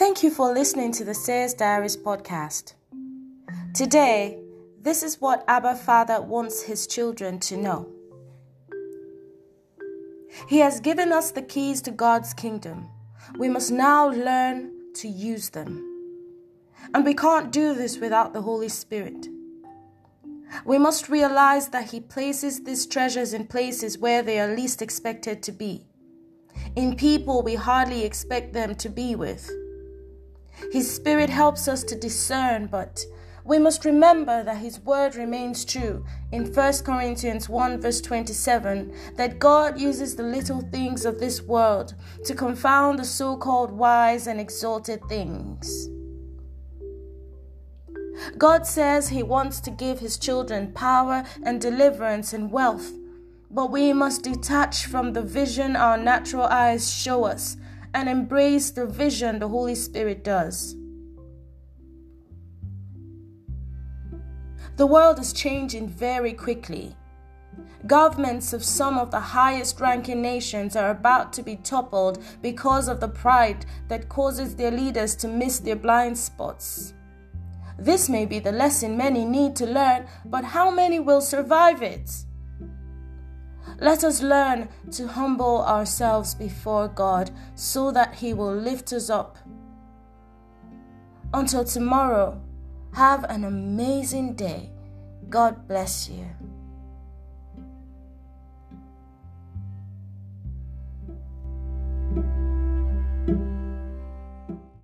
Thank you for listening to the Seer's Diaries podcast. Today, this is what Abba Father wants his children to know. He has given us the keys to God's kingdom. We must now learn to use them. And we can't do this without the Holy Spirit. We must realize that He places these treasures in places where they are least expected to be, in people we hardly expect them to be with. His Spirit helps us to discern, but we must remember that His word remains true in 1 Corinthians 1, verse 27, that God uses the little things of this world to confound the so called wise and exalted things. God says He wants to give His children power and deliverance and wealth, but we must detach from the vision our natural eyes show us and embrace the vision the Holy Spirit does. The world is changing very quickly. Governments of some of the highest ranking nations are about to be toppled because of the pride that causes their leaders to miss their blind spots. This may be the lesson many need to learn, but how many will survive it? Let us learn to humble ourselves before God so that He will lift us up. Until tomorrow, have an amazing day. God bless you.